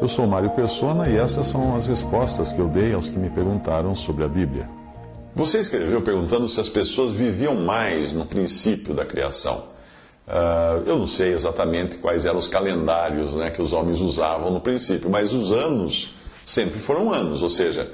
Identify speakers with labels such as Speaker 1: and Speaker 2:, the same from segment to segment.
Speaker 1: Eu sou Mário Persona e essas são as respostas que eu dei aos que me perguntaram sobre a Bíblia.
Speaker 2: Você escreveu perguntando se as pessoas viviam mais no princípio da criação. Uh, eu não sei exatamente quais eram os calendários né, que os homens usavam no princípio, mas os anos sempre foram anos, ou seja,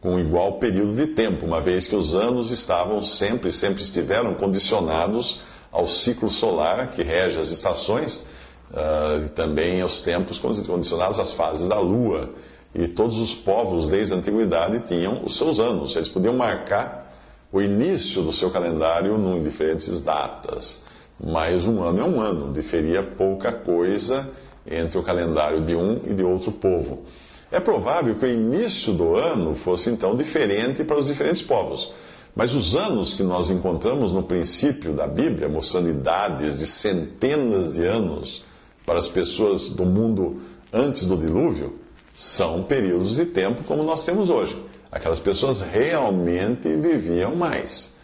Speaker 2: com igual período de tempo, uma vez que os anos estavam sempre, sempre estiveram condicionados ao ciclo solar que rege as estações uh, também aos tempos condicionados às fases da lua. E todos os povos desde a antiguidade tinham os seus anos, eles podiam marcar o início do seu calendário em diferentes datas. Mas um ano é um ano, diferia pouca coisa entre o calendário de um e de outro povo. É provável que o início do ano fosse então diferente para os diferentes povos. Mas os anos que nós encontramos no princípio da Bíblia, mostrando idades de centenas de anos para as pessoas do mundo antes do dilúvio, são períodos de tempo como nós temos hoje. Aquelas pessoas realmente viviam mais.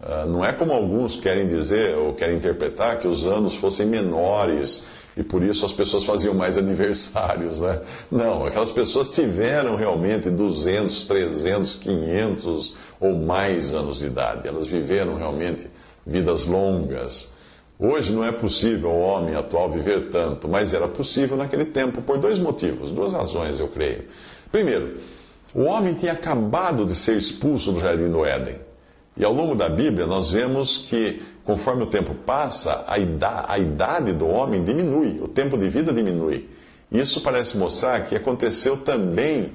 Speaker 2: Uh, não é como alguns querem dizer ou querem interpretar que os anos fossem menores e por isso as pessoas faziam mais aniversários, né? Não, aquelas pessoas tiveram realmente 200, 300, 500 ou mais anos de idade. Elas viveram realmente vidas longas. Hoje não é possível o homem atual viver tanto, mas era possível naquele tempo por dois motivos, duas razões, eu creio. Primeiro, o homem tinha acabado de ser expulso do jardim do Éden. E ao longo da Bíblia, nós vemos que, conforme o tempo passa, a idade, a idade do homem diminui, o tempo de vida diminui. Isso parece mostrar que aconteceu também,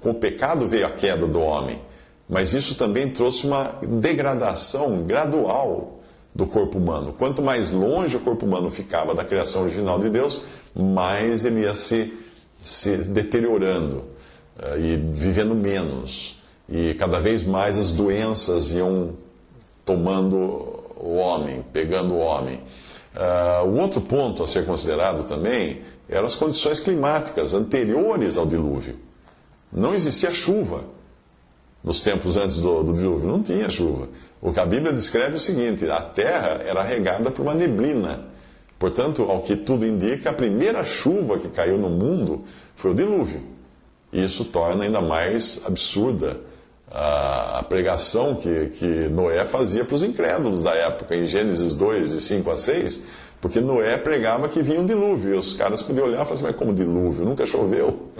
Speaker 2: com o pecado veio a queda do homem, mas isso também trouxe uma degradação gradual do corpo humano. Quanto mais longe o corpo humano ficava da criação original de Deus, mais ele ia se, se deteriorando uh, e vivendo menos. E cada vez mais as doenças iam tomando o homem, pegando o homem. Uh, outro ponto a ser considerado também eram as condições climáticas anteriores ao dilúvio. Não existia chuva nos tempos antes do, do, dilúvio, não tinha chuva. O que a Bíblia descreve é o seguinte: a terra era regada por uma neblina. Portanto, ao que tudo indica, a primeira chuva que caiu no mundo foi o dilúvio. E isso torna ainda mais absurda a, pregação que, que Noé fazia para os incrédulos da época, em Gênesis 2, de 5 a 6, porque Noé pregava que vinha um dilúvio, e os caras podiam olhar e falar assim, mas como dilúvio? Nunca choveu?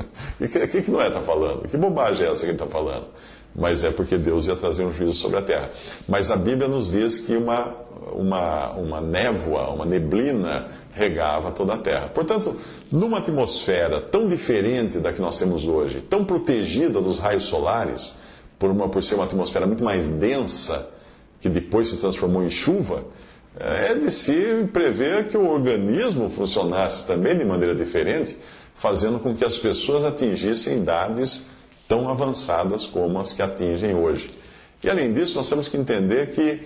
Speaker 2: O que, que, que Noé está falando? Que bobagem é essa que ele está falando? Mas é porque Deus ia trazer um juízo sobre a terra. Mas a Bíblia nos diz que uma, uma, uma névoa, uma neblina regava toda a terra. Portanto, numa atmosfera tão diferente da que nós temos hoje, tão protegida dos raios solares, por, uma, por ser uma atmosfera muito mais densa, que depois se transformou em chuva, é de se prever que o organismo funcionasse também de maneira diferente, fazendo com que as pessoas atingissem idades tão avançadas como as que atingem hoje. E além disso, nós temos que entender que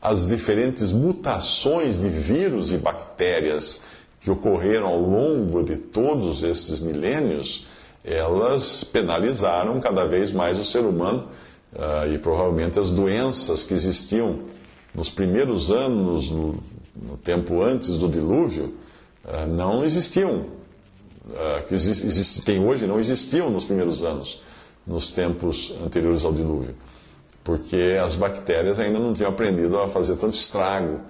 Speaker 2: as diferentes mutações de vírus e bactérias que ocorreram ao longo de todos esses milênios elas penalizaram cada vez mais o ser humano uh, e provavelmente as doenças que existiam nos primeiros anos, no, tempo antes do dilúvio, uh, não existiam. Uh, que existem hoje não existiam nos primeiros anos, nos tempos anteriores ao dilúvio, porque as bactérias ainda não tinham aprendido a fazer tanto estrago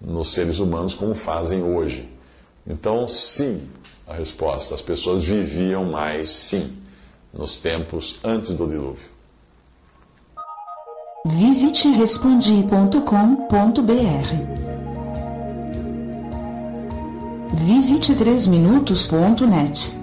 Speaker 2: nos seres humanos como fazem hoje. Então, sim, a resposta: as pessoas viviam mais, sim, nos tempos antes do dilúvio.
Speaker 3: Visite respondi.com.br. Visite 3minutos.net.